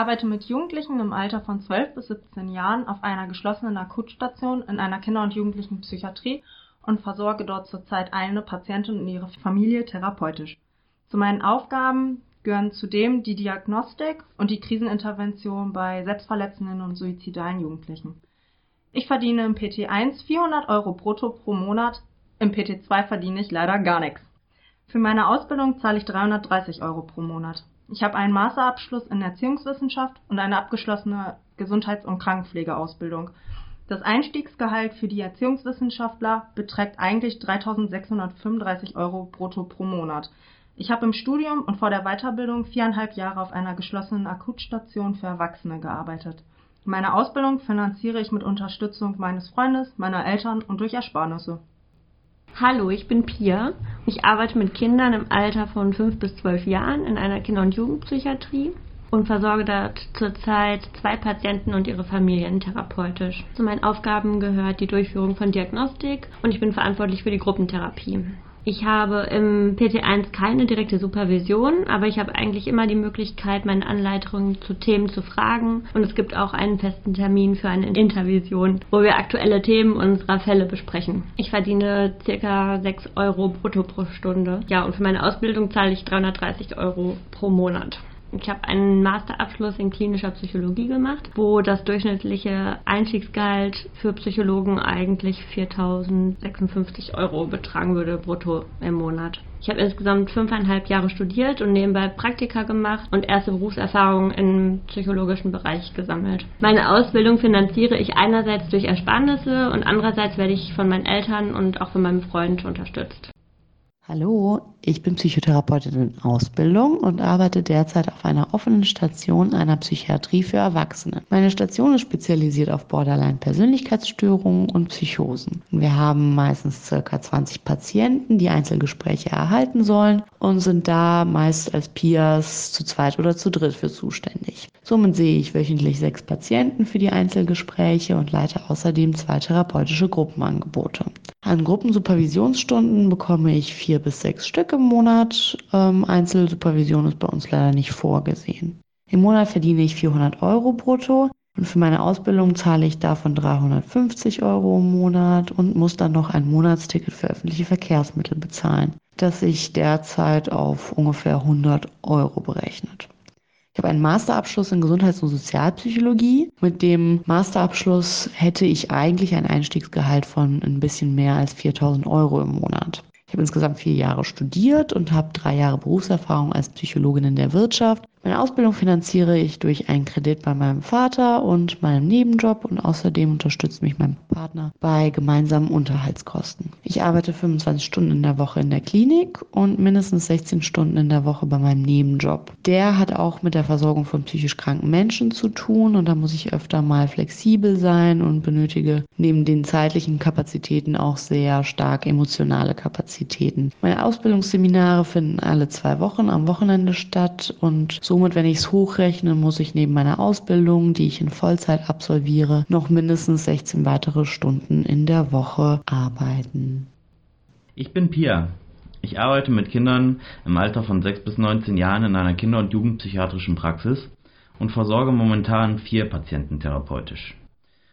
Ich arbeite mit Jugendlichen im Alter von 12 bis 17 Jahren auf einer geschlossenen Akutstation in einer Kinder und Jugendlichenpsychiatrie und versorge dort zurzeit eine Patientin und ihre Familie therapeutisch. Zu meinen Aufgaben gehören zudem die Diagnostik und die Krisenintervention bei selbstverletzenden und suizidalen Jugendlichen. Ich verdiene im PT1 400 Euro brutto pro Monat, im PT2 verdiene ich leider gar nichts. Für meine Ausbildung zahle ich 330 Euro pro Monat. Ich habe einen Masterabschluss in Erziehungswissenschaft und eine abgeschlossene Gesundheits- und Krankenpflegeausbildung. Das Einstiegsgehalt für die Erziehungswissenschaftler beträgt eigentlich 3.635 Euro brutto pro Monat. Ich habe im Studium und vor der Weiterbildung viereinhalb Jahre auf einer geschlossenen Akutstation für Erwachsene gearbeitet. Meine Ausbildung finanziere ich mit Unterstützung meines Freundes, meiner Eltern und durch Ersparnisse. Hallo, ich bin Pia. Ich arbeite mit Kindern im Alter von 5 bis 12 Jahren in einer Kinder- und Jugendpsychiatrie und versorge dort zurzeit zwei Patienten und ihre Familien therapeutisch. Zu meinen Aufgaben gehört die Durchführung von Diagnostik und ich bin verantwortlich für die Gruppentherapie. Ich habe im PT1 keine direkte Supervision, aber ich habe eigentlich immer die Möglichkeit, meine Anleitungen zu Themen zu fragen. Und es gibt auch einen festen Termin für eine Intervision, wo wir aktuelle Themen unserer Fälle besprechen. Ich verdiene circa 6 Euro brutto pro Stunde. Ja, und für meine Ausbildung zahle ich 330 Euro pro Monat. Ich habe einen Masterabschluss in klinischer Psychologie gemacht, wo das durchschnittliche Einstiegsgehalt für Psychologen eigentlich 4.056 Euro betragen würde brutto im Monat. Ich habe insgesamt fünfeinhalb Jahre studiert und nebenbei Praktika gemacht und erste Berufserfahrungen im psychologischen Bereich gesammelt. Meine Ausbildung finanziere ich einerseits durch Ersparnisse und andererseits werde ich von meinen Eltern und auch von meinem Freund unterstützt. Hallo, ich bin Psychotherapeutin in Ausbildung und arbeite derzeit auf einer offenen Station einer Psychiatrie für Erwachsene. Meine Station ist spezialisiert auf Borderline-Persönlichkeitsstörungen und Psychosen. Wir haben meistens circa 20 Patienten, die Einzelgespräche erhalten sollen und sind da meist als Peers zu zweit oder zu dritt für zuständig. Somit sehe ich wöchentlich sechs Patienten für die Einzelgespräche und leite außerdem zwei therapeutische Gruppenangebote. An Gruppensupervisionsstunden bekomme ich vier bis sechs Stück im Monat. Ähm, Einzelsupervision ist bei uns leider nicht vorgesehen. Im Monat verdiene ich 400 Euro brutto und für meine Ausbildung zahle ich davon 350 Euro im Monat und muss dann noch ein Monatsticket für öffentliche Verkehrsmittel bezahlen, das sich derzeit auf ungefähr 100 Euro berechnet. Ich habe einen Masterabschluss in Gesundheits- und Sozialpsychologie. Mit dem Masterabschluss hätte ich eigentlich ein Einstiegsgehalt von ein bisschen mehr als 4000 Euro im Monat. Ich habe insgesamt vier Jahre studiert und habe drei Jahre Berufserfahrung als Psychologin in der Wirtschaft meine Ausbildung finanziere ich durch einen Kredit bei meinem Vater und meinem Nebenjob und außerdem unterstützt mich mein Partner bei gemeinsamen Unterhaltskosten. Ich arbeite 25 Stunden in der Woche in der Klinik und mindestens 16 Stunden in der Woche bei meinem Nebenjob. Der hat auch mit der Versorgung von psychisch kranken Menschen zu tun und da muss ich öfter mal flexibel sein und benötige neben den zeitlichen Kapazitäten auch sehr stark emotionale Kapazitäten. Meine Ausbildungsseminare finden alle zwei Wochen am Wochenende statt und Somit, wenn ich es hochrechne, muss ich neben meiner Ausbildung, die ich in Vollzeit absolviere, noch mindestens 16 weitere Stunden in der Woche arbeiten. Ich bin Pia. Ich arbeite mit Kindern im Alter von 6 bis 19 Jahren in einer Kinder- und Jugendpsychiatrischen Praxis und versorge momentan vier Patienten therapeutisch.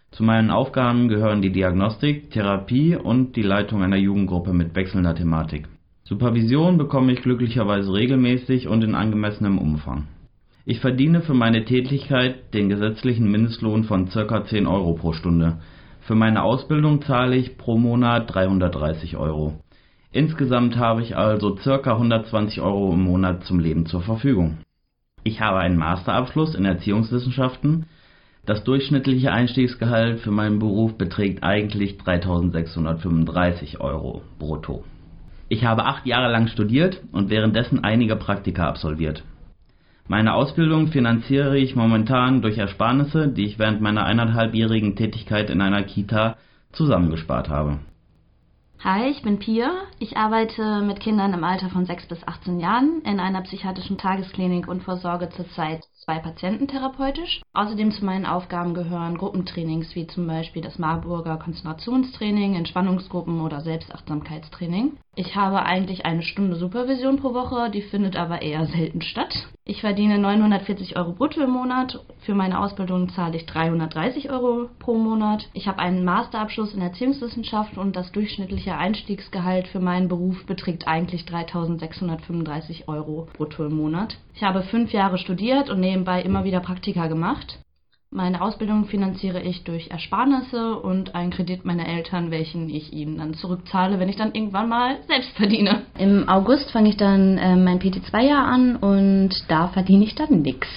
Zu meinen Aufgaben gehören die Diagnostik, Therapie und die Leitung einer Jugendgruppe mit wechselnder Thematik. Supervision bekomme ich glücklicherweise regelmäßig und in angemessenem Umfang. Ich verdiene für meine Tätigkeit den gesetzlichen Mindestlohn von ca. 10 Euro pro Stunde. Für meine Ausbildung zahle ich pro Monat 330 Euro. Insgesamt habe ich also ca. 120 Euro im Monat zum Leben zur Verfügung. Ich habe einen Masterabschluss in Erziehungswissenschaften. Das durchschnittliche Einstiegsgehalt für meinen Beruf beträgt eigentlich 3635 Euro brutto. Ich habe acht Jahre lang studiert und währenddessen einige Praktika absolviert. Meine Ausbildung finanziere ich momentan durch Ersparnisse, die ich während meiner eineinhalbjährigen Tätigkeit in einer Kita zusammengespart habe. Hi, ich bin Pia. Ich arbeite mit Kindern im Alter von 6 bis 18 Jahren in einer psychiatrischen Tagesklinik und versorge zurzeit zwei Patienten therapeutisch. Außerdem zu meinen Aufgaben gehören Gruppentrainings wie zum Beispiel das Marburger Konzentrationstraining, Entspannungsgruppen oder Selbstachtsamkeitstraining. Ich habe eigentlich eine Stunde Supervision pro Woche, die findet aber eher selten statt. Ich verdiene 940 Euro brutto im Monat. Für meine Ausbildung zahle ich 330 Euro pro Monat. Ich habe einen Masterabschluss in Erziehungswissenschaft und das durchschnittliche Einstiegsgehalt für meinen Beruf beträgt eigentlich 3635 Euro brutto im Monat. Ich habe fünf Jahre studiert und nebenbei immer wieder Praktika gemacht. Meine Ausbildung finanziere ich durch Ersparnisse und einen Kredit meiner Eltern, welchen ich ihnen dann zurückzahle, wenn ich dann irgendwann mal selbst verdiene. Im August fange ich dann äh, mein PT2-Jahr an und da verdiene ich dann nichts.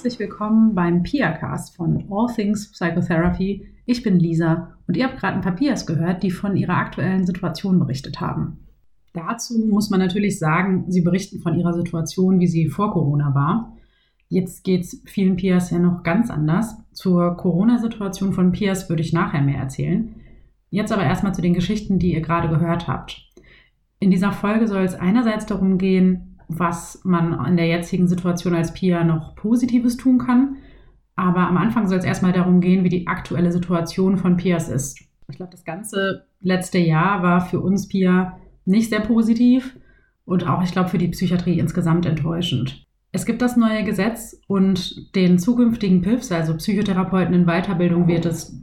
Herzlich willkommen beim PIA-Cast von All Things Psychotherapy. Ich bin Lisa und ihr habt gerade ein paar Pias gehört, die von ihrer aktuellen Situation berichtet haben. Dazu muss man natürlich sagen, sie berichten von ihrer Situation, wie sie vor Corona war. Jetzt geht es vielen Pias ja noch ganz anders. Zur Corona-Situation von Pias würde ich nachher mehr erzählen. Jetzt aber erstmal zu den Geschichten, die ihr gerade gehört habt. In dieser Folge soll es einerseits darum gehen, was man in der jetzigen Situation als Pia noch Positives tun kann. Aber am Anfang soll es erstmal darum gehen, wie die aktuelle Situation von Pias ist. Ich glaube, das ganze letzte Jahr war für uns Pia nicht sehr positiv und auch, ich glaube, für die Psychiatrie insgesamt enttäuschend. Es gibt das neue Gesetz und den zukünftigen PIFs, also Psychotherapeuten in Weiterbildung, wird es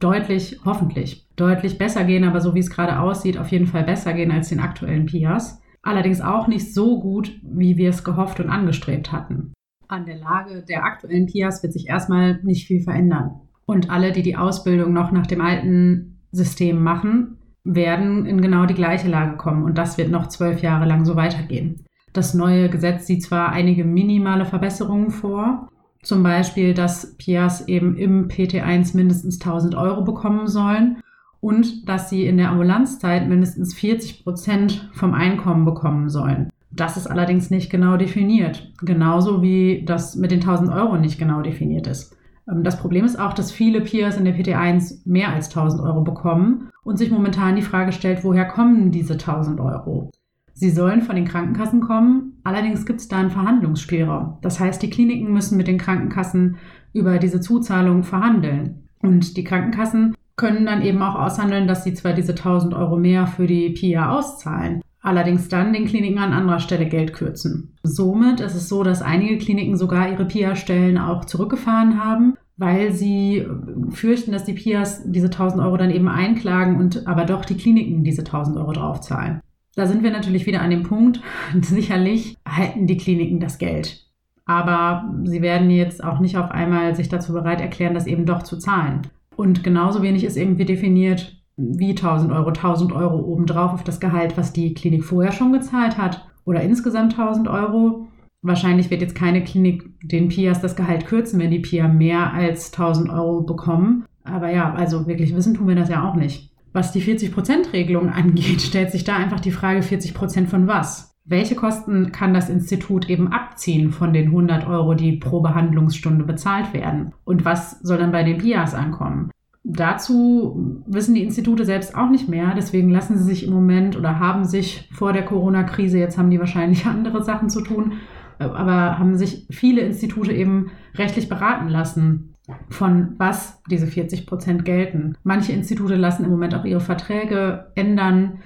deutlich, hoffentlich, deutlich besser gehen, aber so wie es gerade aussieht, auf jeden Fall besser gehen als den aktuellen PIAs allerdings auch nicht so gut, wie wir es gehofft und angestrebt hatten. An der Lage der aktuellen PIAs wird sich erstmal nicht viel verändern. Und alle, die die Ausbildung noch nach dem alten System machen, werden in genau die gleiche Lage kommen. Und das wird noch zwölf Jahre lang so weitergehen. Das neue Gesetz sieht zwar einige minimale Verbesserungen vor, zum Beispiel, dass PIAs eben im PT1 mindestens 1000 Euro bekommen sollen und dass sie in der Ambulanzzeit mindestens 40 Prozent vom Einkommen bekommen sollen. Das ist allerdings nicht genau definiert, genauso wie das mit den 1000 Euro nicht genau definiert ist. Ähm, das Problem ist auch, dass viele Peers in der PT1 mehr als 1000 Euro bekommen und sich momentan die Frage stellt, woher kommen diese 1000 Euro? Sie sollen von den Krankenkassen kommen, allerdings gibt es da einen Verhandlungsspielraum. Das heißt, die Kliniken müssen mit den Krankenkassen über diese Zuzahlung verhandeln. Und die Krankenkassen können dann eben auch aushandeln, dass sie zwar diese 1000 Euro mehr für die PIA auszahlen, allerdings dann den Kliniken an anderer Stelle Geld kürzen. Somit ist es so, dass einige Kliniken sogar ihre PIA-Stellen auch zurückgefahren haben, weil sie fürchten, dass die PIAs diese 1000 Euro dann eben einklagen und aber doch die Kliniken diese 1000 Euro draufzahlen. Da sind wir natürlich wieder an dem Punkt, sicherlich halten die Kliniken das Geld. Aber sie werden jetzt auch nicht auf einmal sich dazu bereit erklären, das eben doch zu zahlen. Und genauso wenig ist irgendwie definiert, wie 1000 Euro, 1000 Euro obendrauf auf das Gehalt, was die Klinik vorher schon gezahlt hat oder insgesamt 1000 Euro. Wahrscheinlich wird jetzt keine Klinik den PIAs das Gehalt kürzen, wenn die PIA mehr als 1000 Euro bekommen. Aber ja, also wirklich wissen tun wir das ja auch nicht. Was die 40%-Regelung angeht, stellt sich da einfach die Frage 40% von was? Welche Kosten kann das Institut eben abziehen von den 100 Euro, die pro Behandlungsstunde bezahlt werden? Und was soll dann bei den PIAs ankommen? Dazu wissen die Institute selbst auch nicht mehr. Deswegen lassen sie sich im Moment oder haben sich vor der Corona-Krise, jetzt haben die wahrscheinlich andere Sachen zu tun, aber haben sich viele Institute eben rechtlich beraten lassen, von was diese 40 Prozent gelten. Manche Institute lassen im Moment auch ihre Verträge ändern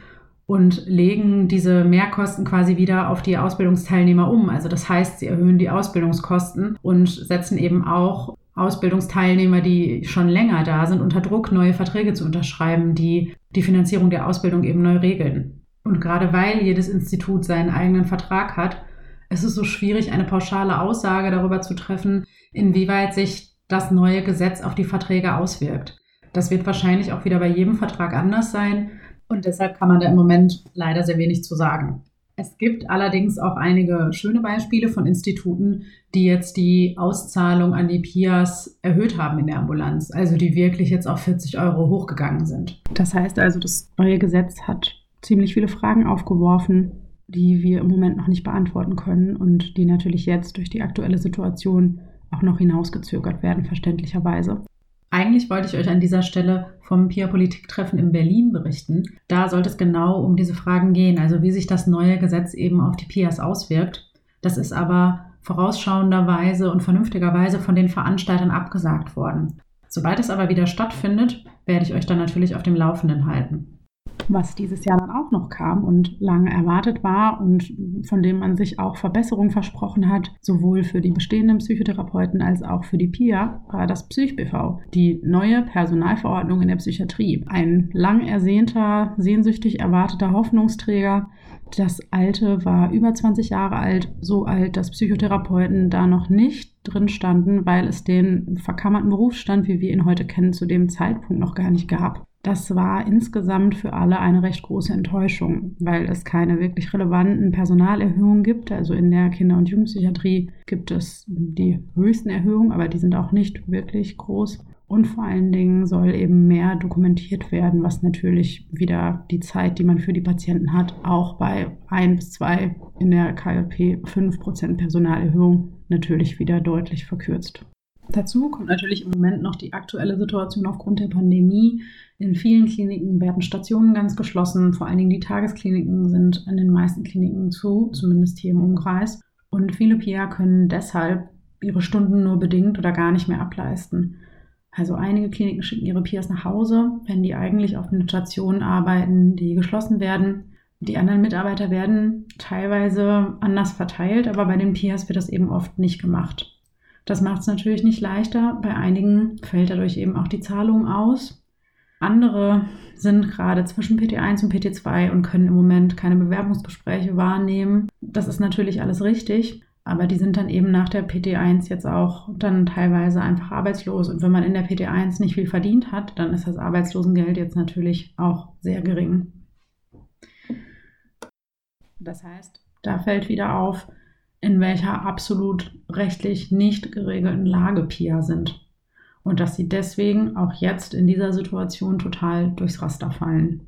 und legen diese Mehrkosten quasi wieder auf die Ausbildungsteilnehmer um. Also das heißt, sie erhöhen die Ausbildungskosten und setzen eben auch Ausbildungsteilnehmer, die schon länger da sind, unter Druck, neue Verträge zu unterschreiben, die die Finanzierung der Ausbildung eben neu regeln. Und gerade weil jedes Institut seinen eigenen Vertrag hat, ist es so schwierig, eine pauschale Aussage darüber zu treffen, inwieweit sich das neue Gesetz auf die Verträge auswirkt. Das wird wahrscheinlich auch wieder bei jedem Vertrag anders sein. Und deshalb kann man da im Moment leider sehr wenig zu sagen. Es gibt allerdings auch einige schöne Beispiele von Instituten, die jetzt die Auszahlung an die PIAs erhöht haben in der Ambulanz, also die wirklich jetzt auf 40 Euro hochgegangen sind. Das heißt also, das neue Gesetz hat ziemlich viele Fragen aufgeworfen die wir im Moment noch nicht beantworten können und die natürlich jetzt durch die aktuelle Situation auch noch hinausgezögert werden, verständlicherweise. Eigentlich wollte ich euch an dieser Stelle vom PIA-Politik-Treffen in Berlin berichten. Da sollte es genau um diese Fragen gehen, also wie sich das neue Gesetz eben auf die PIAs auswirkt. Das ist aber vorausschauenderweise und vernünftigerweise von den Veranstaltern abgesagt worden. Sobald es aber wieder stattfindet, werde ich euch dann natürlich auf dem Laufenden halten was dieses Jahr dann auch noch kam und lange erwartet war und von dem man sich auch Verbesserungen versprochen hat, sowohl für die bestehenden Psychotherapeuten als auch für die PIA, war das PsychBV, die neue Personalverordnung in der Psychiatrie. Ein lang ersehnter, sehnsüchtig erwarteter Hoffnungsträger. Das alte war über 20 Jahre alt, so alt, dass Psychotherapeuten da noch nicht drin standen, weil es den verkammerten Berufsstand, wie wir ihn heute kennen, zu dem Zeitpunkt noch gar nicht gab. Das war insgesamt für alle eine recht große Enttäuschung, weil es keine wirklich relevanten Personalerhöhungen gibt. Also in der Kinder- und Jugendpsychiatrie gibt es die höchsten Erhöhungen, aber die sind auch nicht wirklich groß. Und vor allen Dingen soll eben mehr dokumentiert werden, was natürlich wieder die Zeit, die man für die Patienten hat, auch bei ein bis zwei in der KLP 5% Personalerhöhung natürlich wieder deutlich verkürzt. Dazu kommt natürlich im Moment noch die aktuelle Situation aufgrund der Pandemie. In vielen Kliniken werden Stationen ganz geschlossen. Vor allen Dingen die Tageskliniken sind an den meisten Kliniken zu, zumindest hier im Umkreis. Und viele PIA können deshalb ihre Stunden nur bedingt oder gar nicht mehr ableisten. Also einige Kliniken schicken ihre PIAs nach Hause, wenn die eigentlich auf den Stationen arbeiten, die geschlossen werden. Die anderen Mitarbeiter werden teilweise anders verteilt, aber bei den PIAs wird das eben oft nicht gemacht. Das macht es natürlich nicht leichter. Bei einigen fällt dadurch eben auch die Zahlung aus. Andere sind gerade zwischen PT1 und PT2 und können im Moment keine Bewerbungsgespräche wahrnehmen. Das ist natürlich alles richtig, aber die sind dann eben nach der PT1 jetzt auch dann teilweise einfach arbeitslos. Und wenn man in der PT1 nicht viel verdient hat, dann ist das Arbeitslosengeld jetzt natürlich auch sehr gering. Das heißt, da fällt wieder auf, in welcher absolut rechtlich nicht geregelten Lage Pia sind und dass sie deswegen auch jetzt in dieser Situation total durchs Raster fallen.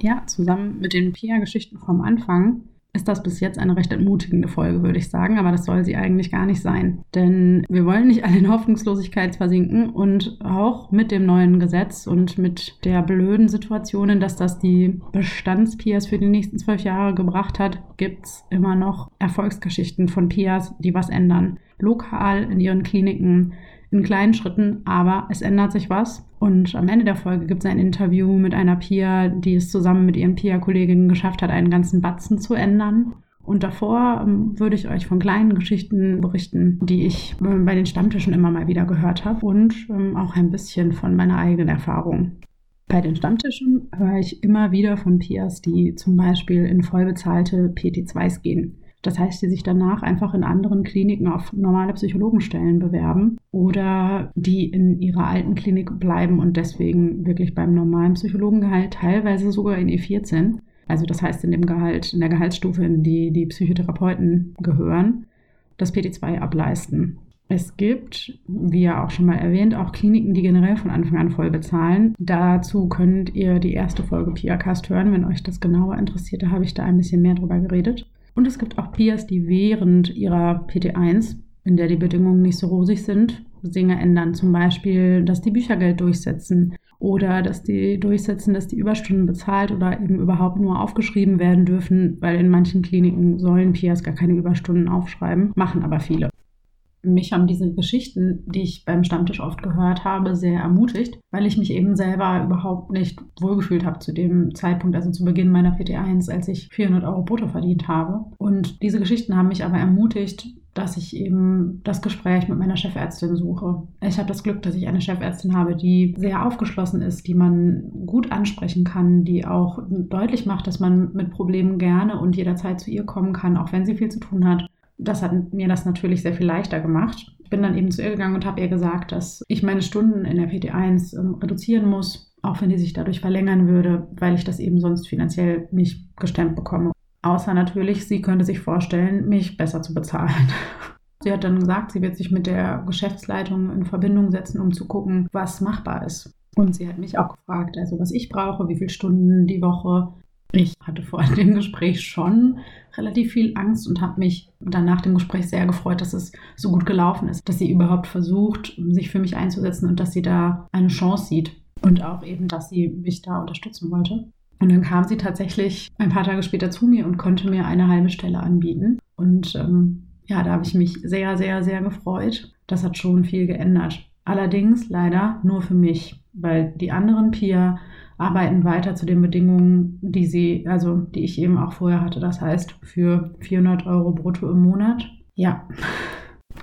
Ja, zusammen mit den Pia-Geschichten vom Anfang ist das bis jetzt eine recht entmutigende Folge, würde ich sagen, aber das soll sie eigentlich gar nicht sein. Denn wir wollen nicht alle in Hoffnungslosigkeit versinken und auch mit dem neuen Gesetz und mit der blöden Situation, dass das die Bestandspias für die nächsten zwölf Jahre gebracht hat, gibt es immer noch Erfolgsgeschichten von Pias, die was ändern. Lokal in ihren Kliniken, in kleinen Schritten, aber es ändert sich was. Und am Ende der Folge gibt es ein Interview mit einer Pia, die es zusammen mit ihren Pia-Kolleginnen geschafft hat, einen ganzen Batzen zu ändern. Und davor ähm, würde ich euch von kleinen Geschichten berichten, die ich äh, bei den Stammtischen immer mal wieder gehört habe und ähm, auch ein bisschen von meiner eigenen Erfahrung. Bei den Stammtischen höre ich immer wieder von Pias, die zum Beispiel in vollbezahlte PT2s gehen. Das heißt, die sich danach einfach in anderen Kliniken auf normale Psychologenstellen bewerben oder die in ihrer alten Klinik bleiben und deswegen wirklich beim normalen Psychologengehalt, teilweise sogar in E14, also das heißt in dem Gehalt, in der Gehaltsstufe, in die die Psychotherapeuten gehören, das PT2 ableisten. Es gibt, wie ja auch schon mal erwähnt, auch Kliniken, die generell von Anfang an voll bezahlen. Dazu könnt ihr die erste Folge PIAcast hören. Wenn euch das genauer interessiert, da habe ich da ein bisschen mehr drüber geredet. Und es gibt auch Peers, die während ihrer PT1, in der die Bedingungen nicht so rosig sind, Dinge ändern. Zum Beispiel, dass die Büchergeld durchsetzen oder dass die durchsetzen, dass die Überstunden bezahlt oder eben überhaupt nur aufgeschrieben werden dürfen, weil in manchen Kliniken sollen Peers gar keine Überstunden aufschreiben, machen aber viele mich haben diese Geschichten, die ich beim Stammtisch oft gehört habe, sehr ermutigt, weil ich mich eben selber überhaupt nicht wohlgefühlt habe zu dem Zeitpunkt, also zu Beginn meiner PT1, als ich 400 Euro brutto verdient habe. Und diese Geschichten haben mich aber ermutigt, dass ich eben das Gespräch mit meiner Chefärztin suche. Ich habe das Glück, dass ich eine Chefärztin habe, die sehr aufgeschlossen ist, die man gut ansprechen kann, die auch deutlich macht, dass man mit Problemen gerne und jederzeit zu ihr kommen kann, auch wenn sie viel zu tun hat das hat mir das natürlich sehr viel leichter gemacht. Ich bin dann eben zu ihr gegangen und habe ihr gesagt, dass ich meine Stunden in der PT1 ähm, reduzieren muss, auch wenn die sich dadurch verlängern würde, weil ich das eben sonst finanziell nicht gestemmt bekomme. Außer natürlich, sie könnte sich vorstellen, mich besser zu bezahlen. Sie hat dann gesagt, sie wird sich mit der Geschäftsleitung in Verbindung setzen, um zu gucken, was machbar ist. Und sie hat mich auch gefragt, also was ich brauche, wie viele Stunden die Woche, Ich hatte vor dem Gespräch schon relativ viel Angst und habe mich dann nach dem Gespräch sehr gefreut, dass es so gut gelaufen ist, dass sie überhaupt versucht, sich für mich einzusetzen und dass sie da eine Chance sieht und auch eben, dass sie mich da unterstützen wollte. Und dann kam sie tatsächlich ein paar Tage später zu mir und konnte mir eine halbe Stelle anbieten. Und ähm, ja, da habe ich mich sehr, sehr, sehr gefreut. Das hat schon viel geändert. Allerdings leider nur für mich, weil die anderen Peer arbeiten weiter zu den Bedingungen, die sie, also die ich eben auch vorher hatte. Das heißt, für 400 Euro brutto im Monat. Ja.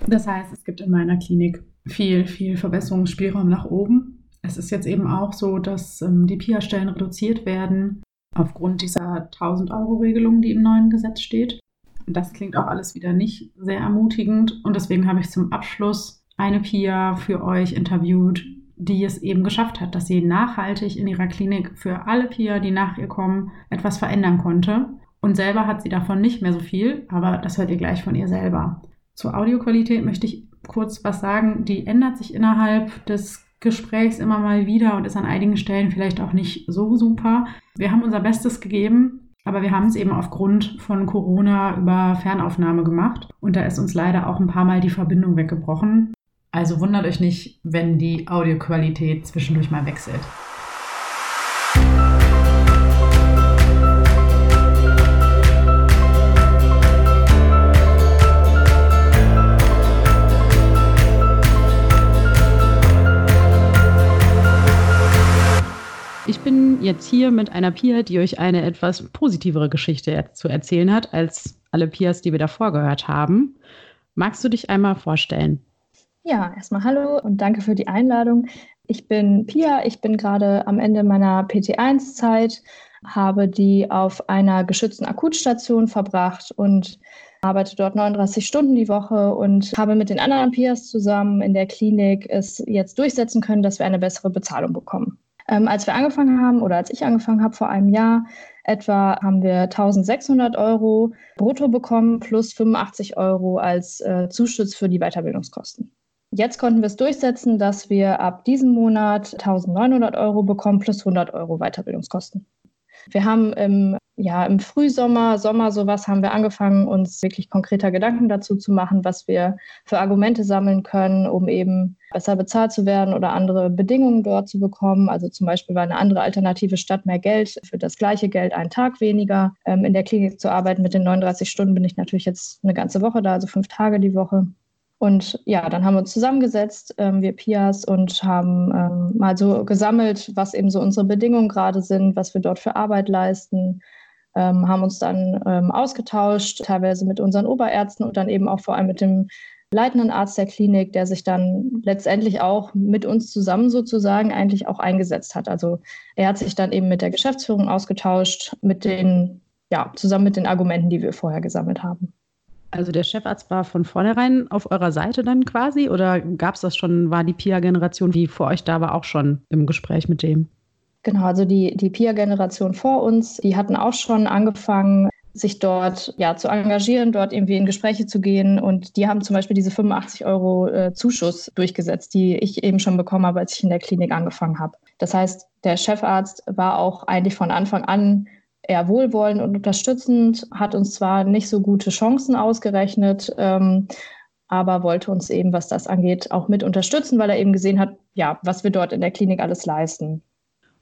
Das heißt, es gibt in meiner Klinik viel, viel Verbesserungsspielraum nach oben. Es ist jetzt eben auch so, dass ähm, die PIA-Stellen reduziert werden aufgrund dieser 1000-Euro-Regelung, die im neuen Gesetz steht. Das klingt auch alles wieder nicht sehr ermutigend und deswegen habe ich zum Abschluss eine PIA für euch interviewt, die es eben geschafft hat, dass sie nachhaltig in ihrer Klinik für alle Pia, die nach ihr kommen, etwas verändern konnte. Und selber hat sie davon nicht mehr so viel, aber das hört ihr gleich von ihr selber. Zur Audioqualität möchte ich kurz was sagen. Die ändert sich innerhalb des Gesprächs immer mal wieder und ist an einigen Stellen vielleicht auch nicht so super. Wir haben unser Bestes gegeben, aber wir haben es eben aufgrund von Corona über Fernaufnahme gemacht und da ist uns leider auch ein paar Mal die Verbindung weggebrochen. Also wundert euch nicht, wenn die Audioqualität zwischendurch mal wechselt. Ich bin jetzt hier mit einer Pia, die euch eine etwas positivere Geschichte zu erzählen hat als alle Pias, die wir davor gehört haben. Magst du dich einmal vorstellen? Ja, erstmal hallo und danke für die Einladung. Ich bin Pia, ich bin gerade am Ende meiner PT1-Zeit, habe die auf einer geschützten Akutstation verbracht und arbeite dort 39 Stunden die Woche und habe mit den anderen Pias zusammen in der Klinik es jetzt durchsetzen können, dass wir eine bessere Bezahlung bekommen. Ähm, als wir angefangen haben oder als ich angefangen habe vor einem Jahr, etwa haben wir 1600 Euro brutto bekommen plus 85 Euro als äh, Zuschuss für die Weiterbildungskosten. Jetzt konnten wir es durchsetzen, dass wir ab diesem Monat 1900 Euro bekommen plus 100 Euro Weiterbildungskosten. Wir haben im, ja, im Frühsommer, Sommer sowas, haben wir angefangen, uns wirklich konkreter Gedanken dazu zu machen, was wir für Argumente sammeln können, um eben besser bezahlt zu werden oder andere Bedingungen dort zu bekommen. Also zum Beispiel war eine andere Alternative statt mehr Geld für das gleiche Geld einen Tag weniger ähm, in der Klinik zu arbeiten. Mit den 39 Stunden bin ich natürlich jetzt eine ganze Woche da, also fünf Tage die Woche. Und ja, dann haben wir uns zusammengesetzt, ähm, wir Pias, und haben ähm, mal so gesammelt, was eben so unsere Bedingungen gerade sind, was wir dort für Arbeit leisten, ähm, haben uns dann ähm, ausgetauscht, teilweise mit unseren Oberärzten und dann eben auch vor allem mit dem leitenden Arzt der Klinik, der sich dann letztendlich auch mit uns zusammen sozusagen eigentlich auch eingesetzt hat. Also er hat sich dann eben mit der Geschäftsführung ausgetauscht, mit den, ja, zusammen mit den Argumenten, die wir vorher gesammelt haben. Also der Chefarzt war von vornherein auf eurer Seite dann quasi oder gab es das schon, war die PIA-Generation, die vor euch da war, auch schon im Gespräch mit dem? Genau, also die, die PIA-Generation vor uns, die hatten auch schon angefangen, sich dort ja, zu engagieren, dort irgendwie in Gespräche zu gehen. Und die haben zum Beispiel diese 85 Euro äh, Zuschuss durchgesetzt, die ich eben schon bekommen habe, als ich in der Klinik angefangen habe. Das heißt, der Chefarzt war auch eigentlich von Anfang an eher wohlwollend und unterstützend, hat uns zwar nicht so gute Chancen ausgerechnet, ähm, aber wollte uns eben, was das angeht, auch mit unterstützen, weil er eben gesehen hat, ja, was wir dort in der Klinik alles leisten.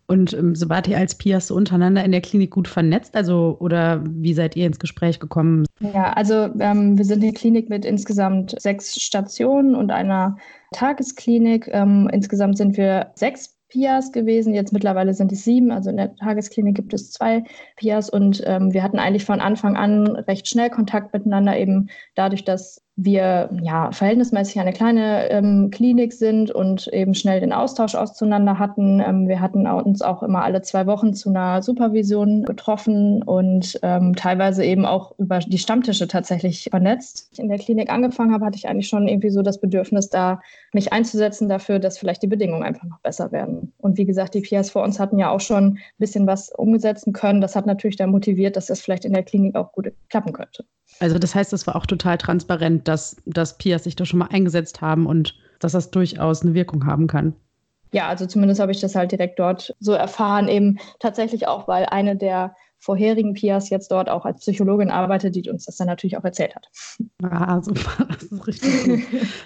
Und ähm, so wart ihr als Pias so untereinander in der Klinik gut vernetzt? Also, oder wie seid ihr ins Gespräch gekommen? Ja, also ähm, wir sind eine Klinik mit insgesamt sechs Stationen und einer Tagesklinik. Ähm, insgesamt sind wir sechs PIAs gewesen. Jetzt mittlerweile sind es sieben. Also in der Tagesklinik gibt es zwei PIAs und ähm, wir hatten eigentlich von Anfang an recht schnell Kontakt miteinander, eben dadurch, dass wir ja verhältnismäßig eine kleine ähm, Klinik sind und eben schnell den Austausch auseinander hatten. Ähm, wir hatten uns auch immer alle zwei Wochen zu einer Supervision getroffen und ähm, teilweise eben auch über die Stammtische tatsächlich vernetzt. In der Klinik angefangen habe, hatte ich eigentlich schon irgendwie so das Bedürfnis, da mich einzusetzen dafür, dass vielleicht die Bedingungen einfach noch besser werden. Und wie gesagt, die PIAs vor uns hatten ja auch schon ein bisschen was umgesetzen können. Das hat natürlich dann motiviert, dass das vielleicht in der Klinik auch gut klappen könnte. Also das heißt, es war auch total transparent, dass, dass Pias sich da schon mal eingesetzt haben und dass das durchaus eine Wirkung haben kann. Ja, also zumindest habe ich das halt direkt dort so erfahren, eben tatsächlich auch, weil eine der vorherigen Pias jetzt dort auch als Psychologin arbeitet, die uns das dann natürlich auch erzählt hat. Ah, super, das ist richtig gut.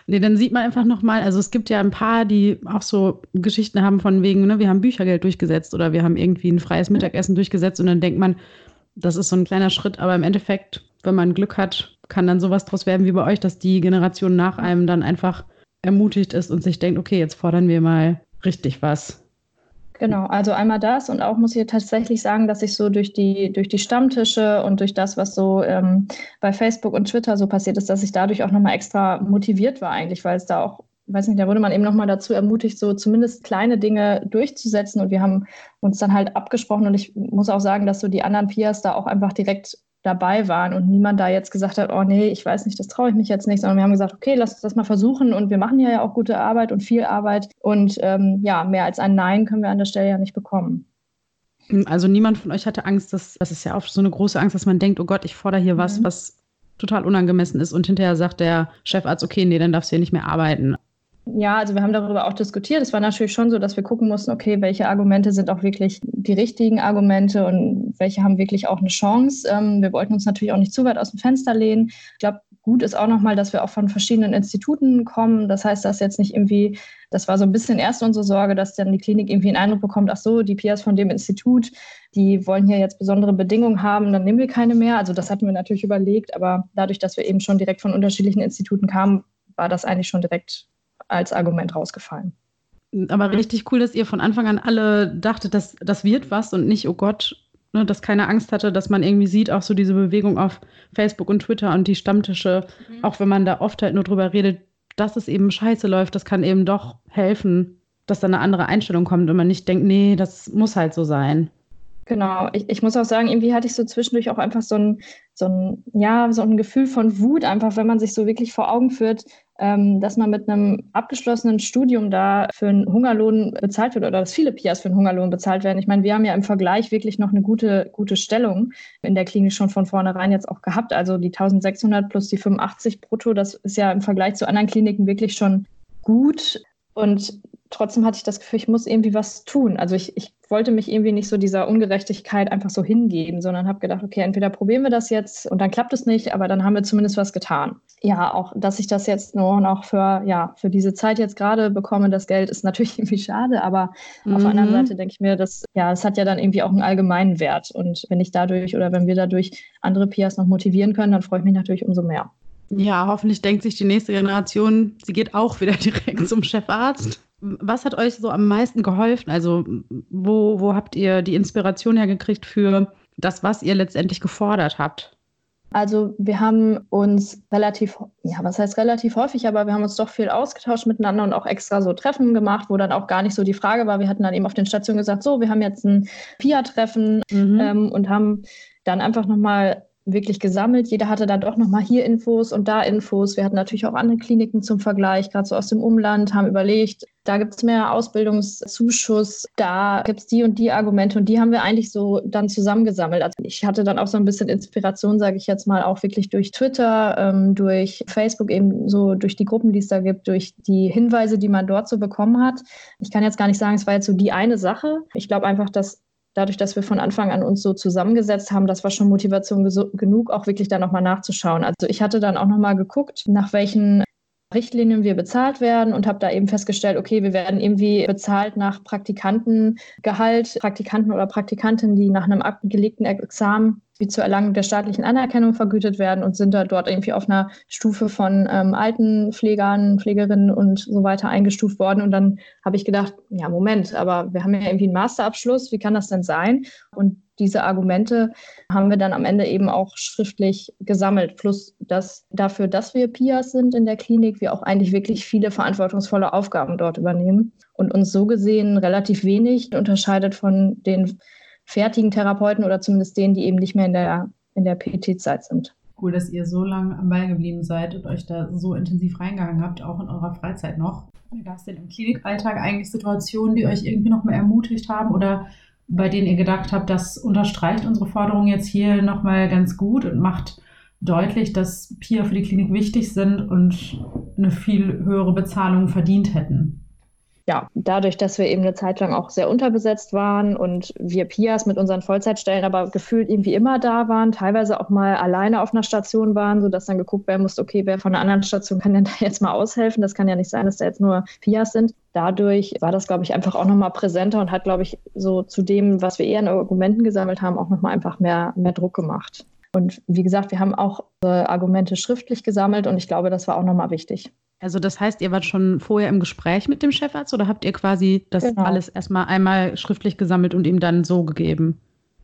nee, dann sieht man einfach nochmal, also es gibt ja ein paar, die auch so Geschichten haben von wegen, ne, wir haben Büchergeld durchgesetzt oder wir haben irgendwie ein freies Mittagessen durchgesetzt und dann denkt man, das ist so ein kleiner Schritt, aber im Endeffekt, wenn man Glück hat, kann dann sowas draus werden wie bei euch, dass die Generation nach einem dann einfach ermutigt ist und sich denkt, okay, jetzt fordern wir mal richtig was. Genau, also einmal das und auch muss ich tatsächlich sagen, dass ich so durch die, durch die Stammtische und durch das, was so ähm, bei Facebook und Twitter so passiert ist, dass ich dadurch auch nochmal extra motiviert war eigentlich, weil es da auch, weiß nicht, da wurde man eben nochmal dazu ermutigt, so zumindest kleine Dinge durchzusetzen. Und wir haben uns dann halt abgesprochen und ich muss auch sagen, dass so die anderen Peers da auch einfach direkt dabei waren und niemand da jetzt gesagt hat, oh nee, ich weiß nicht, das traue ich mich jetzt nicht, sondern wir haben gesagt, okay, lass uns das mal versuchen und wir machen ja auch gute Arbeit und viel Arbeit und ähm, ja, mehr als ein Nein können wir an der Stelle ja nicht bekommen. Also niemand von euch hatte Angst, dass das ist ja oft so eine große Angst, dass man denkt, oh Gott, ich fordere hier mhm. was, was total unangemessen ist und hinterher sagt der Chefarzt, okay, nee, dann darfst du hier nicht mehr arbeiten. Ja, also wir haben darüber auch diskutiert. Es war natürlich schon so, dass wir gucken mussten, okay, welche Argumente sind auch wirklich die richtigen Argumente und welche haben wirklich auch eine Chance. Ähm, wir wollten uns natürlich auch nicht zu weit aus dem Fenster lehnen. Ich glaube, gut ist auch nochmal, dass wir auch von verschiedenen Instituten kommen. Das heißt, dass jetzt nicht irgendwie, das war so ein bisschen erst unsere Sorge, dass dann die Klinik irgendwie einen Eindruck bekommt, ach so, die Pias von dem Institut, die wollen hier jetzt besondere Bedingungen haben, dann nehmen wir keine mehr. Also das hatten wir natürlich überlegt, aber dadurch, dass wir eben schon direkt von unterschiedlichen Instituten kamen, war das eigentlich schon direkt als Argument rausgefallen. Aber richtig cool, dass ihr von Anfang an alle dachtet, dass das wird was und nicht, oh Gott, ne, dass keine Angst hatte, dass man irgendwie sieht, auch so diese Bewegung auf Facebook und Twitter und die Stammtische, mhm. auch wenn man da oft halt nur drüber redet, dass es eben scheiße läuft, das kann eben doch helfen, dass da eine andere Einstellung kommt und man nicht denkt, nee, das muss halt so sein. Genau, ich, ich muss auch sagen, irgendwie hatte ich so zwischendurch auch einfach so ein, so ein, ja, so ein Gefühl von Wut, einfach wenn man sich so wirklich vor Augen führt, dass man mit einem abgeschlossenen Studium da für einen Hungerlohn bezahlt wird oder dass viele PIAs für einen Hungerlohn bezahlt werden. Ich meine, wir haben ja im Vergleich wirklich noch eine gute, gute Stellung in der Klinik schon von vornherein jetzt auch gehabt. Also die 1600 plus die 85 brutto, das ist ja im Vergleich zu anderen Kliniken wirklich schon gut. Und trotzdem hatte ich das Gefühl, ich muss irgendwie was tun. Also ich, ich wollte mich irgendwie nicht so dieser Ungerechtigkeit einfach so hingeben, sondern habe gedacht, okay, entweder probieren wir das jetzt und dann klappt es nicht, aber dann haben wir zumindest was getan. Ja, auch, dass ich das jetzt nur noch für, ja, für diese Zeit jetzt gerade bekomme, das Geld ist natürlich irgendwie schade, aber mhm. auf der anderen Seite denke ich mir, dass, ja, es hat ja dann irgendwie auch einen allgemeinen Wert. Und wenn ich dadurch oder wenn wir dadurch andere Pias noch motivieren können, dann freue ich mich natürlich umso mehr. Ja, hoffentlich denkt sich die nächste Generation, sie geht auch wieder direkt zum Chefarzt. Was hat euch so am meisten geholfen? Also, wo, wo habt ihr die Inspiration hergekriegt für das, was ihr letztendlich gefordert habt? Also wir haben uns relativ, ja, was heißt relativ häufig, aber wir haben uns doch viel ausgetauscht miteinander und auch extra so Treffen gemacht, wo dann auch gar nicht so die Frage war. Wir hatten dann eben auf den Stationen gesagt, so, wir haben jetzt ein PIA-Treffen mhm. ähm, und haben dann einfach nochmal wirklich gesammelt. Jeder hatte dann doch nochmal hier Infos und da Infos. Wir hatten natürlich auch andere Kliniken zum Vergleich, gerade so aus dem Umland, haben überlegt, da gibt es mehr Ausbildungszuschuss, da gibt es die und die Argumente und die haben wir eigentlich so dann zusammengesammelt. Also ich hatte dann auch so ein bisschen Inspiration, sage ich jetzt mal, auch wirklich durch Twitter, ähm, durch Facebook, eben so durch die Gruppen, die es da gibt, durch die Hinweise, die man dort so bekommen hat. Ich kann jetzt gar nicht sagen, es war jetzt so die eine Sache. Ich glaube einfach, dass dadurch, dass wir von Anfang an uns so zusammengesetzt haben, das war schon Motivation genug, auch wirklich da nochmal nachzuschauen. Also ich hatte dann auch nochmal geguckt, nach welchen Richtlinien wir bezahlt werden und habe da eben festgestellt, okay, wir werden irgendwie bezahlt nach Praktikantengehalt, Praktikanten oder Praktikantinnen, die nach einem abgelegten Examen wie zur Erlangung der staatlichen Anerkennung vergütet werden und sind da dort irgendwie auf einer Stufe von ähm, Altenpflegern, Pflegerinnen und so weiter eingestuft worden. Und dann habe ich gedacht, ja, Moment, aber wir haben ja irgendwie einen Masterabschluss, wie kann das denn sein? Und diese Argumente haben wir dann am Ende eben auch schriftlich gesammelt. Plus dass dafür, dass wir PIAs sind in der Klinik, wir auch eigentlich wirklich viele verantwortungsvolle Aufgaben dort übernehmen und uns so gesehen relativ wenig unterscheidet von den fertigen Therapeuten oder zumindest denen, die eben nicht mehr in der, in der PT-Zeit sind. Cool, dass ihr so lange am Ball geblieben seid und euch da so intensiv reingegangen habt, auch in eurer Freizeit noch. Gab es denn im Klinikalltag eigentlich Situationen, die euch irgendwie noch mal ermutigt haben oder bei denen ihr gedacht habt, das unterstreicht unsere Forderung jetzt hier nochmal ganz gut und macht deutlich, dass PIA für die Klinik wichtig sind und eine viel höhere Bezahlung verdient hätten? Ja, dadurch, dass wir eben eine Zeit lang auch sehr unterbesetzt waren und wir Pias mit unseren Vollzeitstellen aber gefühlt irgendwie immer da waren, teilweise auch mal alleine auf einer Station waren, sodass dann geguckt werden musste, okay, wer von einer anderen Station kann denn da jetzt mal aushelfen? Das kann ja nicht sein, dass da jetzt nur Pias sind. Dadurch war das, glaube ich, einfach auch nochmal präsenter und hat, glaube ich, so zu dem, was wir eher an Argumenten gesammelt haben, auch nochmal einfach mehr, mehr Druck gemacht. Und wie gesagt, wir haben auch Argumente schriftlich gesammelt und ich glaube, das war auch nochmal wichtig. Also das heißt, ihr wart schon vorher im Gespräch mit dem Chefarzt oder habt ihr quasi das genau. alles erstmal einmal schriftlich gesammelt und ihm dann so gegeben?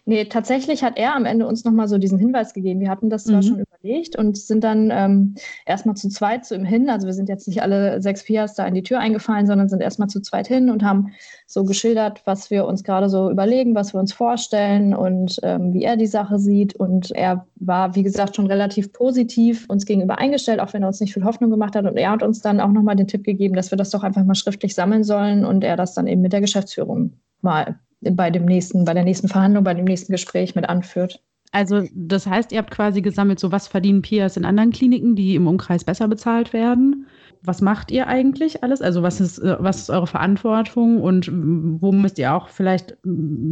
Nee, tatsächlich hat er am Ende uns nochmal so diesen Hinweis gegeben. Wir hatten das zwar mhm. schon überlegt und sind dann ähm, erstmal zu zweit zu ihm hin. Also wir sind jetzt nicht alle sechs Pias da in die Tür eingefallen, sondern sind erstmal zu zweit hin und haben so geschildert, was wir uns gerade so überlegen, was wir uns vorstellen und ähm, wie er die Sache sieht. Und er war, wie gesagt, schon relativ positiv uns gegenüber eingestellt, auch wenn er uns nicht viel Hoffnung gemacht hat. Und er hat uns dann auch nochmal den Tipp gegeben, dass wir das doch einfach mal schriftlich sammeln sollen und er das dann eben mit der Geschäftsführung mal bei dem nächsten, bei der nächsten Verhandlung, bei dem nächsten Gespräch mit anführt. Also das heißt, ihr habt quasi gesammelt, so was verdienen Peers in anderen Kliniken, die im Umkreis besser bezahlt werden. Was macht ihr eigentlich alles? Also was ist, äh, was ist eure Verantwortung und wo müsst ihr auch vielleicht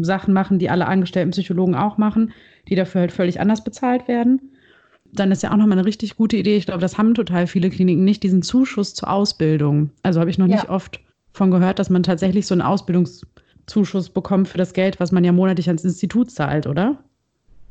Sachen machen, die alle angestellten Psychologen auch machen, die dafür halt völlig anders bezahlt werden? Dann ist ja auch nochmal eine richtig gute Idee. Ich glaube, das haben total viele Kliniken nicht, diesen Zuschuss zur Ausbildung. Also habe ich noch ja. nicht oft von gehört, dass man tatsächlich so einen Ausbildungs Zuschuss bekommt für das Geld, was man ja monatlich ans Institut zahlt, oder?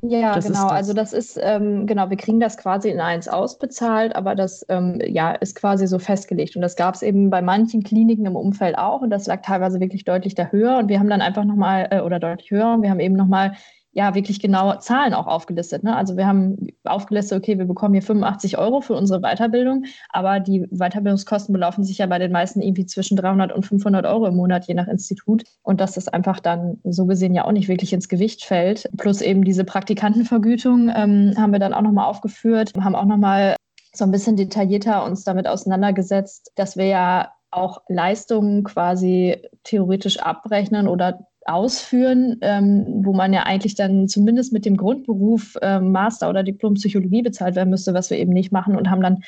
Ja, das genau. Das. Also das ist, ähm, genau, wir kriegen das quasi in eins ausbezahlt, aber das ähm, ja, ist quasi so festgelegt. Und das gab es eben bei manchen Kliniken im Umfeld auch und das lag teilweise wirklich deutlich da höher. Und wir haben dann einfach nochmal, äh, oder deutlich höher, und wir haben eben nochmal ja wirklich genaue Zahlen auch aufgelistet. Ne? Also wir haben aufgelistet, okay, wir bekommen hier 85 Euro für unsere Weiterbildung, aber die Weiterbildungskosten belaufen sich ja bei den meisten irgendwie zwischen 300 und 500 Euro im Monat, je nach Institut. Und dass das einfach dann so gesehen ja auch nicht wirklich ins Gewicht fällt. Plus eben diese Praktikantenvergütung ähm, haben wir dann auch nochmal aufgeführt, haben auch nochmal so ein bisschen detaillierter uns damit auseinandergesetzt, dass wir ja auch Leistungen quasi theoretisch abrechnen oder ausführen, ähm, wo man ja eigentlich dann zumindest mit dem Grundberuf ähm, Master oder Diplom Psychologie bezahlt werden müsste, was wir eben nicht machen und haben dann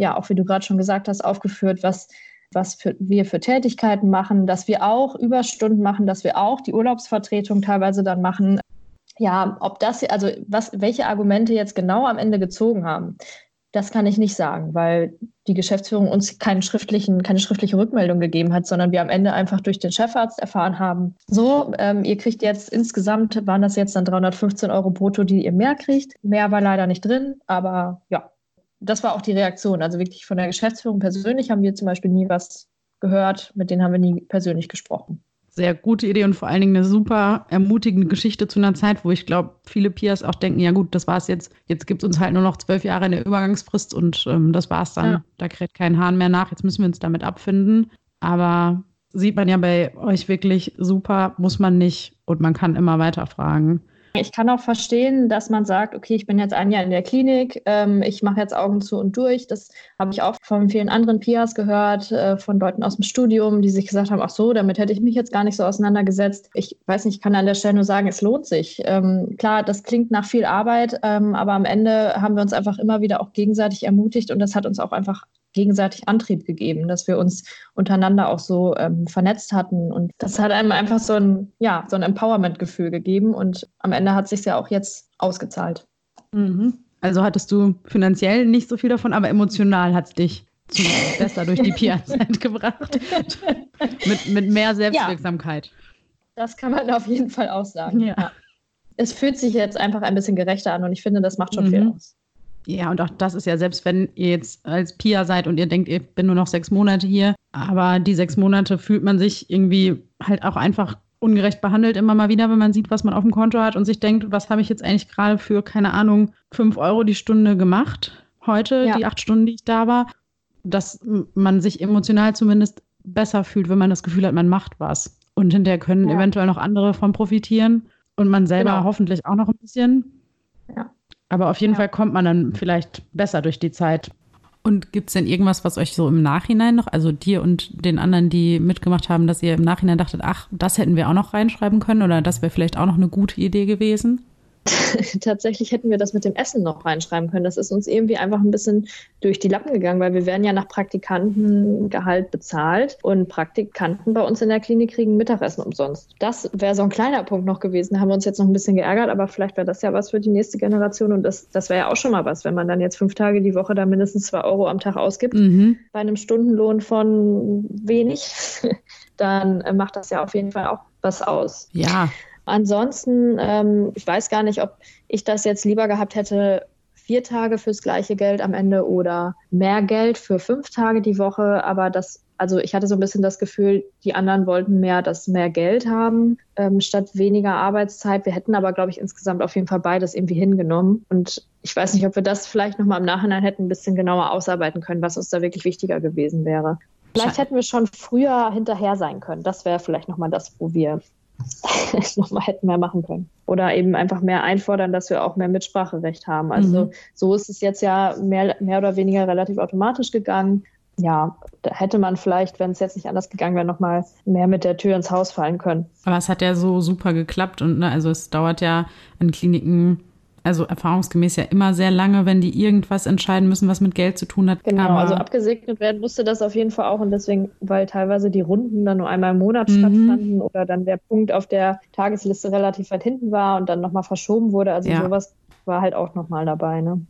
ja auch, wie du gerade schon gesagt hast, aufgeführt, was was für, wir für Tätigkeiten machen, dass wir auch Überstunden machen, dass wir auch die Urlaubsvertretung teilweise dann machen. Ja, ob das, also was, welche Argumente jetzt genau am Ende gezogen haben, das kann ich nicht sagen, weil die Geschäftsführung uns keinen schriftlichen, keine schriftliche Rückmeldung gegeben hat, sondern wir am Ende einfach durch den Chefarzt erfahren haben, so, ähm, ihr kriegt jetzt insgesamt, waren das jetzt dann 315 Euro brutto, die ihr mehr kriegt. Mehr war leider nicht drin, aber ja, das war auch die Reaktion. Also wirklich von der Geschäftsführung persönlich haben wir zum Beispiel nie was gehört, mit denen haben wir nie persönlich gesprochen sehr gute Idee und vor allen Dingen eine super ermutigende Geschichte zu einer Zeit, wo ich glaube, viele Peers auch denken, ja gut, das war es jetzt. Jetzt gibt es uns halt nur noch zwölf Jahre in der Übergangsfrist und ähm, das es dann. Ja. Da kräht kein Hahn mehr nach. Jetzt müssen wir uns damit abfinden. Aber sieht man ja bei euch wirklich super, muss man nicht und man kann immer weiter fragen. Ich kann auch verstehen, dass man sagt, okay, ich bin jetzt ein Jahr in der Klinik, ähm, ich mache jetzt Augen zu und durch. Das habe ich auch von vielen anderen Pias gehört, äh, von Leuten aus dem Studium, die sich gesagt haben, ach so, damit hätte ich mich jetzt gar nicht so auseinandergesetzt. Ich weiß nicht, ich kann an der Stelle nur sagen, es lohnt sich. Ähm, klar, das klingt nach viel Arbeit, ähm, aber am Ende haben wir uns einfach immer wieder auch gegenseitig ermutigt und das hat uns auch einfach gegenseitig Antrieb gegeben, dass wir uns untereinander auch so ähm, vernetzt hatten. Und das hat einem einfach so ein, ja, so ein Empowerment-Gefühl gegeben. Und am Ende hat sich ja auch jetzt ausgezahlt. Mhm. Also hattest du finanziell nicht so viel davon, aber emotional hat es dich besser durch die PR-Zeit gebracht. mit, mit mehr Selbstwirksamkeit. Ja, das kann man auf jeden Fall auch sagen. Ja. ja. Es fühlt sich jetzt einfach ein bisschen gerechter an und ich finde, das macht schon mhm. viel aus. Ja, und auch das ist ja, selbst wenn ihr jetzt als Pia seid und ihr denkt, ich bin nur noch sechs Monate hier, aber die sechs Monate fühlt man sich irgendwie halt auch einfach ungerecht behandelt immer mal wieder, wenn man sieht, was man auf dem Konto hat und sich denkt, was habe ich jetzt eigentlich gerade für, keine Ahnung, fünf Euro die Stunde gemacht heute, ja. die acht Stunden, die ich da war, dass man sich emotional zumindest besser fühlt, wenn man das Gefühl hat, man macht was. Und hinterher können ja. eventuell noch andere von profitieren und man selber genau. hoffentlich auch noch ein bisschen. Ja. Aber auf jeden ja. Fall kommt man dann vielleicht besser durch die Zeit. Und gibt es denn irgendwas, was euch so im Nachhinein noch, also dir und den anderen, die mitgemacht haben, dass ihr im Nachhinein dachtet, ach, das hätten wir auch noch reinschreiben können oder das wäre vielleicht auch noch eine gute Idee gewesen? tatsächlich hätten wir das mit dem Essen noch reinschreiben können. Das ist uns irgendwie einfach ein bisschen durch die Lappen gegangen, weil wir werden ja nach Praktikantengehalt bezahlt und Praktikanten bei uns in der Klinik kriegen Mittagessen umsonst. Das wäre so ein kleiner Punkt noch gewesen. Da haben wir uns jetzt noch ein bisschen geärgert, aber vielleicht wäre das ja was für die nächste Generation und das, das wäre ja auch schon mal was, wenn man dann jetzt fünf Tage die Woche da mindestens zwei Euro am Tag ausgibt mhm. bei einem Stundenlohn von wenig. dann macht das ja auf jeden Fall auch was aus. Ja, Ansonsten, ähm, ich weiß gar nicht, ob ich das jetzt lieber gehabt hätte, vier Tage fürs gleiche Geld am Ende oder mehr Geld für fünf Tage die Woche. Aber das, also ich hatte so ein bisschen das Gefühl, die anderen wollten mehr, das mehr Geld haben, ähm, statt weniger Arbeitszeit. Wir hätten aber, glaube ich, insgesamt auf jeden Fall beides irgendwie hingenommen. Und ich weiß nicht, ob wir das vielleicht nochmal im Nachhinein hätten ein bisschen genauer ausarbeiten können, was uns da wirklich wichtiger gewesen wäre. Vielleicht hätten wir schon früher hinterher sein können. Das wäre vielleicht nochmal das, wo wir nochmal hätten mehr machen können. Oder eben einfach mehr einfordern, dass wir auch mehr Mitspracherecht haben. Also mhm. so ist es jetzt ja mehr, mehr oder weniger relativ automatisch gegangen. Ja, da hätte man vielleicht, wenn es jetzt nicht anders gegangen wäre, nochmal mehr mit der Tür ins Haus fallen können. Aber es hat ja so super geklappt und ne, also es dauert ja an Kliniken also erfahrungsgemäß ja immer sehr lange, wenn die irgendwas entscheiden müssen, was mit Geld zu tun hat. Genau, Aber also abgesegnet werden musste das auf jeden Fall auch und deswegen, weil teilweise die Runden dann nur einmal im Monat mhm. stattfanden oder dann der Punkt auf der Tagesliste relativ weit hinten war und dann nochmal verschoben wurde. Also ja. sowas war halt auch nochmal dabei, ne?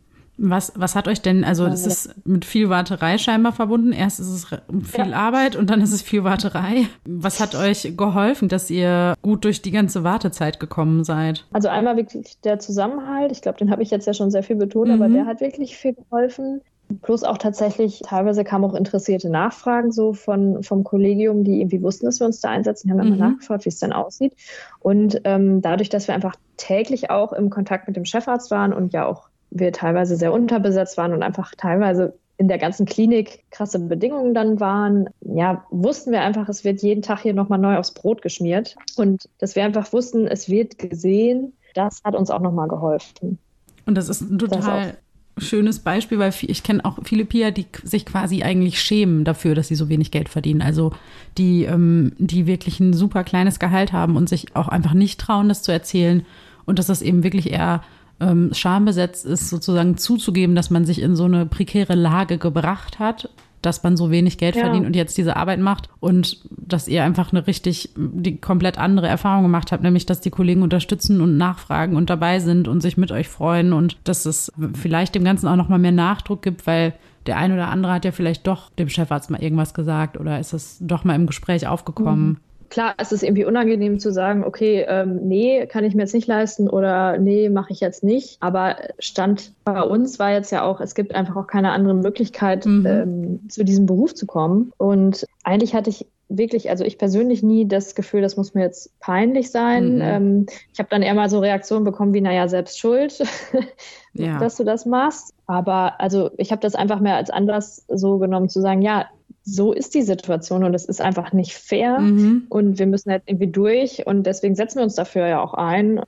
Was, was hat euch denn, also das ist mit viel Warterei scheinbar verbunden. Erst ist es viel ja. Arbeit und dann ist es viel Warterei. Was hat euch geholfen, dass ihr gut durch die ganze Wartezeit gekommen seid? Also einmal wirklich der Zusammenhalt. Ich glaube, den habe ich jetzt ja schon sehr viel betont, mhm. aber der hat wirklich viel geholfen. Plus auch tatsächlich, teilweise kamen auch interessierte Nachfragen so von, vom Kollegium, die irgendwie wussten, dass wir uns da einsetzen, die haben dann mhm. mal nachgefragt, wie es denn aussieht. Und ähm, dadurch, dass wir einfach täglich auch im Kontakt mit dem Chefarzt waren und ja auch wir teilweise sehr unterbesetzt waren und einfach teilweise in der ganzen Klinik krasse Bedingungen dann waren, ja, wussten wir einfach, es wird jeden Tag hier nochmal neu aufs Brot geschmiert. Und dass wir einfach wussten, es wird gesehen, das hat uns auch nochmal geholfen. Und das ist ein total schönes Beispiel, weil ich kenne auch viele Pia, die sich quasi eigentlich schämen dafür, dass sie so wenig Geld verdienen. Also die, ähm, die wirklich ein super kleines Gehalt haben und sich auch einfach nicht trauen, das zu erzählen. Und dass das eben wirklich eher ähm, schambesetzt ist, sozusagen zuzugeben, dass man sich in so eine prekäre Lage gebracht hat, dass man so wenig Geld ja. verdient und jetzt diese Arbeit macht und dass ihr einfach eine richtig, die komplett andere Erfahrung gemacht habt, nämlich dass die Kollegen unterstützen und nachfragen und dabei sind und sich mit euch freuen und dass es vielleicht dem Ganzen auch nochmal mehr Nachdruck gibt, weil der ein oder andere hat ja vielleicht doch dem Chefarzt mal irgendwas gesagt oder ist es doch mal im Gespräch aufgekommen. Mhm klar, es ist irgendwie unangenehm zu sagen, okay, ähm, nee, kann ich mir jetzt nicht leisten oder nee, mache ich jetzt nicht. Aber Stand bei uns war jetzt ja auch, es gibt einfach auch keine andere Möglichkeit, mhm. ähm, zu diesem Beruf zu kommen. Und eigentlich hatte ich wirklich, also ich persönlich nie das Gefühl, das muss mir jetzt peinlich sein. Mhm. Ähm, ich habe dann eher mal so Reaktionen bekommen wie, naja, selbst schuld, ja. dass du das machst. Aber also ich habe das einfach mehr als anders so genommen, zu sagen, ja, so ist die Situation und es ist einfach nicht fair mhm. und wir müssen halt irgendwie durch und deswegen setzen wir uns dafür ja auch ein.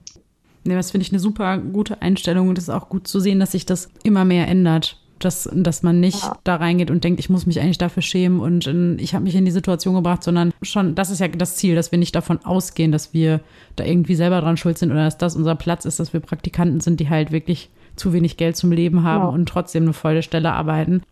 Ja, das finde ich eine super gute Einstellung und es ist auch gut zu sehen, dass sich das immer mehr ändert. Dass, dass man nicht ja. da reingeht und denkt, ich muss mich eigentlich dafür schämen und in, ich habe mich in die Situation gebracht, sondern schon, das ist ja das Ziel, dass wir nicht davon ausgehen, dass wir da irgendwie selber dran schuld sind oder dass das unser Platz ist, dass wir Praktikanten sind, die halt wirklich zu wenig Geld zum Leben haben ja. und trotzdem eine volle Stelle arbeiten.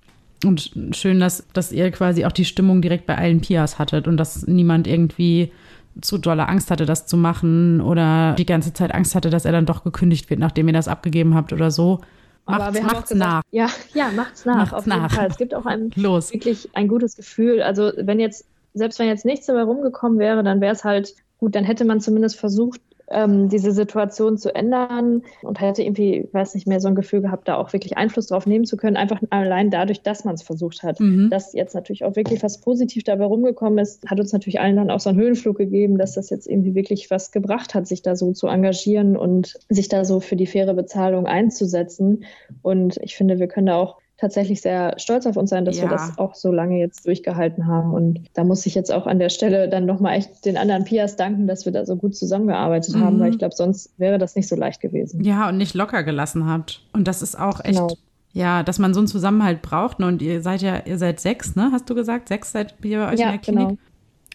Und schön, dass, dass ihr quasi auch die Stimmung direkt bei allen Pias hattet und dass niemand irgendwie zu dolle Angst hatte, das zu machen oder die ganze Zeit Angst hatte, dass er dann doch gekündigt wird, nachdem ihr das abgegeben habt oder so. Macht's, Aber wir macht's gesagt, nach. Ja, ja, macht's nach. Macht's auf jeden nach. Fall. Es gibt auch einem Los. wirklich ein gutes Gefühl. Also wenn jetzt, selbst wenn jetzt nichts dabei rumgekommen wäre, dann wäre es halt gut, dann hätte man zumindest versucht, ähm, diese Situation zu ändern und hätte irgendwie, weiß nicht mehr, so ein Gefühl gehabt, da auch wirklich Einfluss drauf nehmen zu können, einfach allein dadurch, dass man es versucht hat. Mhm. Dass jetzt natürlich auch wirklich was positiv dabei rumgekommen ist, hat uns natürlich allen dann auch so einen Höhenflug gegeben, dass das jetzt irgendwie wirklich was gebracht hat, sich da so zu engagieren und sich da so für die faire Bezahlung einzusetzen. Und ich finde, wir können da auch tatsächlich sehr stolz auf uns sein, dass ja. wir das auch so lange jetzt durchgehalten haben. Und da muss ich jetzt auch an der Stelle dann nochmal echt den anderen Pias danken, dass wir da so gut zusammengearbeitet mhm. haben, weil ich glaube, sonst wäre das nicht so leicht gewesen. Ja, und nicht locker gelassen habt. Und das ist auch echt. Genau. Ja, dass man so einen Zusammenhalt braucht. Ne? Und ihr seid ja, ihr seid sechs, ne? Hast du gesagt? Sechs seid ihr bei euch ja, in der Klinik? Genau.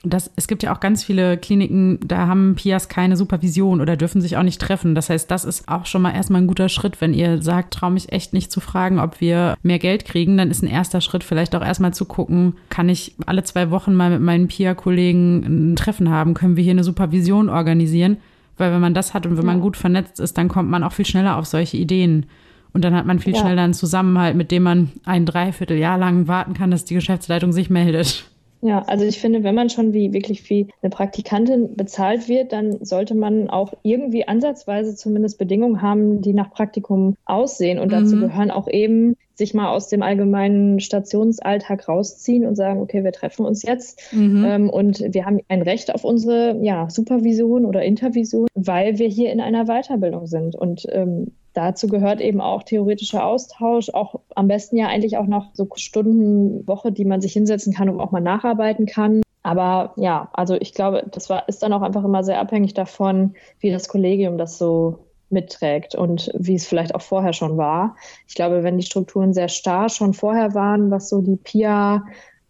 Das, es gibt ja auch ganz viele Kliniken, da haben Pias keine Supervision oder dürfen sich auch nicht treffen. Das heißt, das ist auch schon mal erstmal ein guter Schritt. Wenn ihr sagt, traue mich echt nicht zu fragen, ob wir mehr Geld kriegen, dann ist ein erster Schritt vielleicht auch erstmal zu gucken, kann ich alle zwei Wochen mal mit meinen Pia-Kollegen ein Treffen haben? Können wir hier eine Supervision organisieren? Weil wenn man das hat und wenn man gut vernetzt ist, dann kommt man auch viel schneller auf solche Ideen. Und dann hat man viel ja. schneller einen Zusammenhalt, mit dem man ein Dreivierteljahr lang warten kann, dass die Geschäftsleitung sich meldet. Ja, also ich finde, wenn man schon wie wirklich wie eine Praktikantin bezahlt wird, dann sollte man auch irgendwie ansatzweise zumindest Bedingungen haben, die nach Praktikum aussehen. Und dazu mhm. gehören auch eben sich mal aus dem allgemeinen Stationsalltag rausziehen und sagen, okay, wir treffen uns jetzt mhm. ähm, und wir haben ein Recht auf unsere ja, Supervision oder Intervision, weil wir hier in einer Weiterbildung sind. Und ähm, dazu gehört eben auch theoretischer Austausch, auch am besten ja eigentlich auch noch so Stunden, Woche, die man sich hinsetzen kann und auch mal nacharbeiten kann. Aber ja, also ich glaube, das war, ist dann auch einfach immer sehr abhängig davon, wie das Kollegium das so mitträgt und wie es vielleicht auch vorher schon war. Ich glaube, wenn die Strukturen sehr starr schon vorher waren, was so die PIA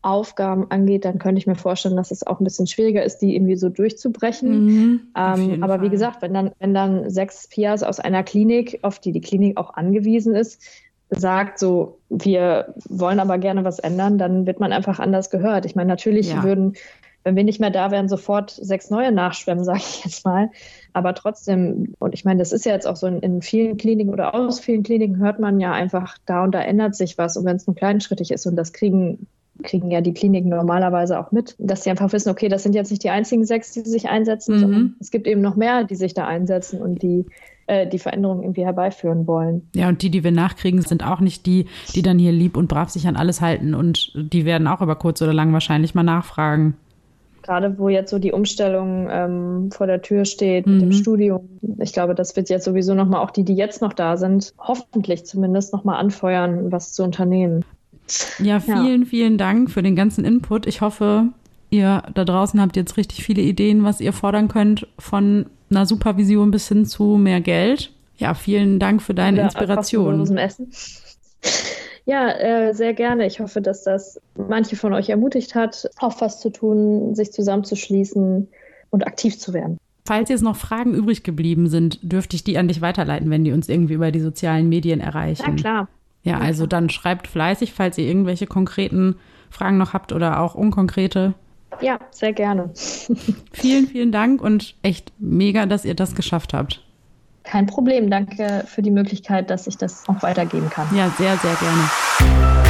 Aufgaben angeht, dann könnte ich mir vorstellen, dass es auch ein bisschen schwieriger ist, die irgendwie so durchzubrechen. Mhm, ähm, aber Fall. wie gesagt, wenn dann, wenn dann sechs PIAs aus einer Klinik, auf die die Klinik auch angewiesen ist, sagt so, wir wollen aber gerne was ändern, dann wird man einfach anders gehört. Ich meine, natürlich ja. würden, wenn wir nicht mehr da wären, sofort sechs neue nachschwemmen, sage ich jetzt mal. Aber trotzdem, und ich meine, das ist ja jetzt auch so in, in, vielen Kliniken oder aus vielen Kliniken hört man ja einfach, da und da ändert sich was. Und wenn es nur kleinschrittig ist und das kriegen kriegen ja die Kliniken normalerweise auch mit, dass sie einfach wissen, okay, das sind jetzt nicht die einzigen sechs, die sich einsetzen, mhm. sondern es gibt eben noch mehr, die sich da einsetzen und die äh, die Veränderung irgendwie herbeiführen wollen. Ja, und die, die wir nachkriegen, sind auch nicht die, die dann hier lieb und brav sich an alles halten und die werden auch über kurz oder lang wahrscheinlich mal nachfragen gerade wo jetzt so die Umstellung ähm, vor der Tür steht mit dem mhm. Studium. Ich glaube, das wird jetzt sowieso nochmal auch die, die jetzt noch da sind, hoffentlich zumindest nochmal anfeuern, was zu unternehmen. Ja, vielen, ja. vielen Dank für den ganzen Input. Ich hoffe, ihr da draußen habt jetzt richtig viele Ideen, was ihr fordern könnt, von einer Supervision bis hin zu mehr Geld. Ja, vielen Dank für deine Oder Inspiration. Essen. Ja, äh, sehr gerne. Ich hoffe, dass das manche von euch ermutigt hat, auch was zu tun, sich zusammenzuschließen und aktiv zu werden. Falls jetzt noch Fragen übrig geblieben sind, dürfte ich die an dich weiterleiten, wenn die uns irgendwie über die sozialen Medien erreichen. Ja, klar. Ja, also dann schreibt fleißig, falls ihr irgendwelche konkreten Fragen noch habt oder auch unkonkrete. Ja, sehr gerne. vielen, vielen Dank und echt mega, dass ihr das geschafft habt. Kein Problem. Danke für die Möglichkeit, dass ich das auch weitergeben kann. Ja, sehr, sehr gerne.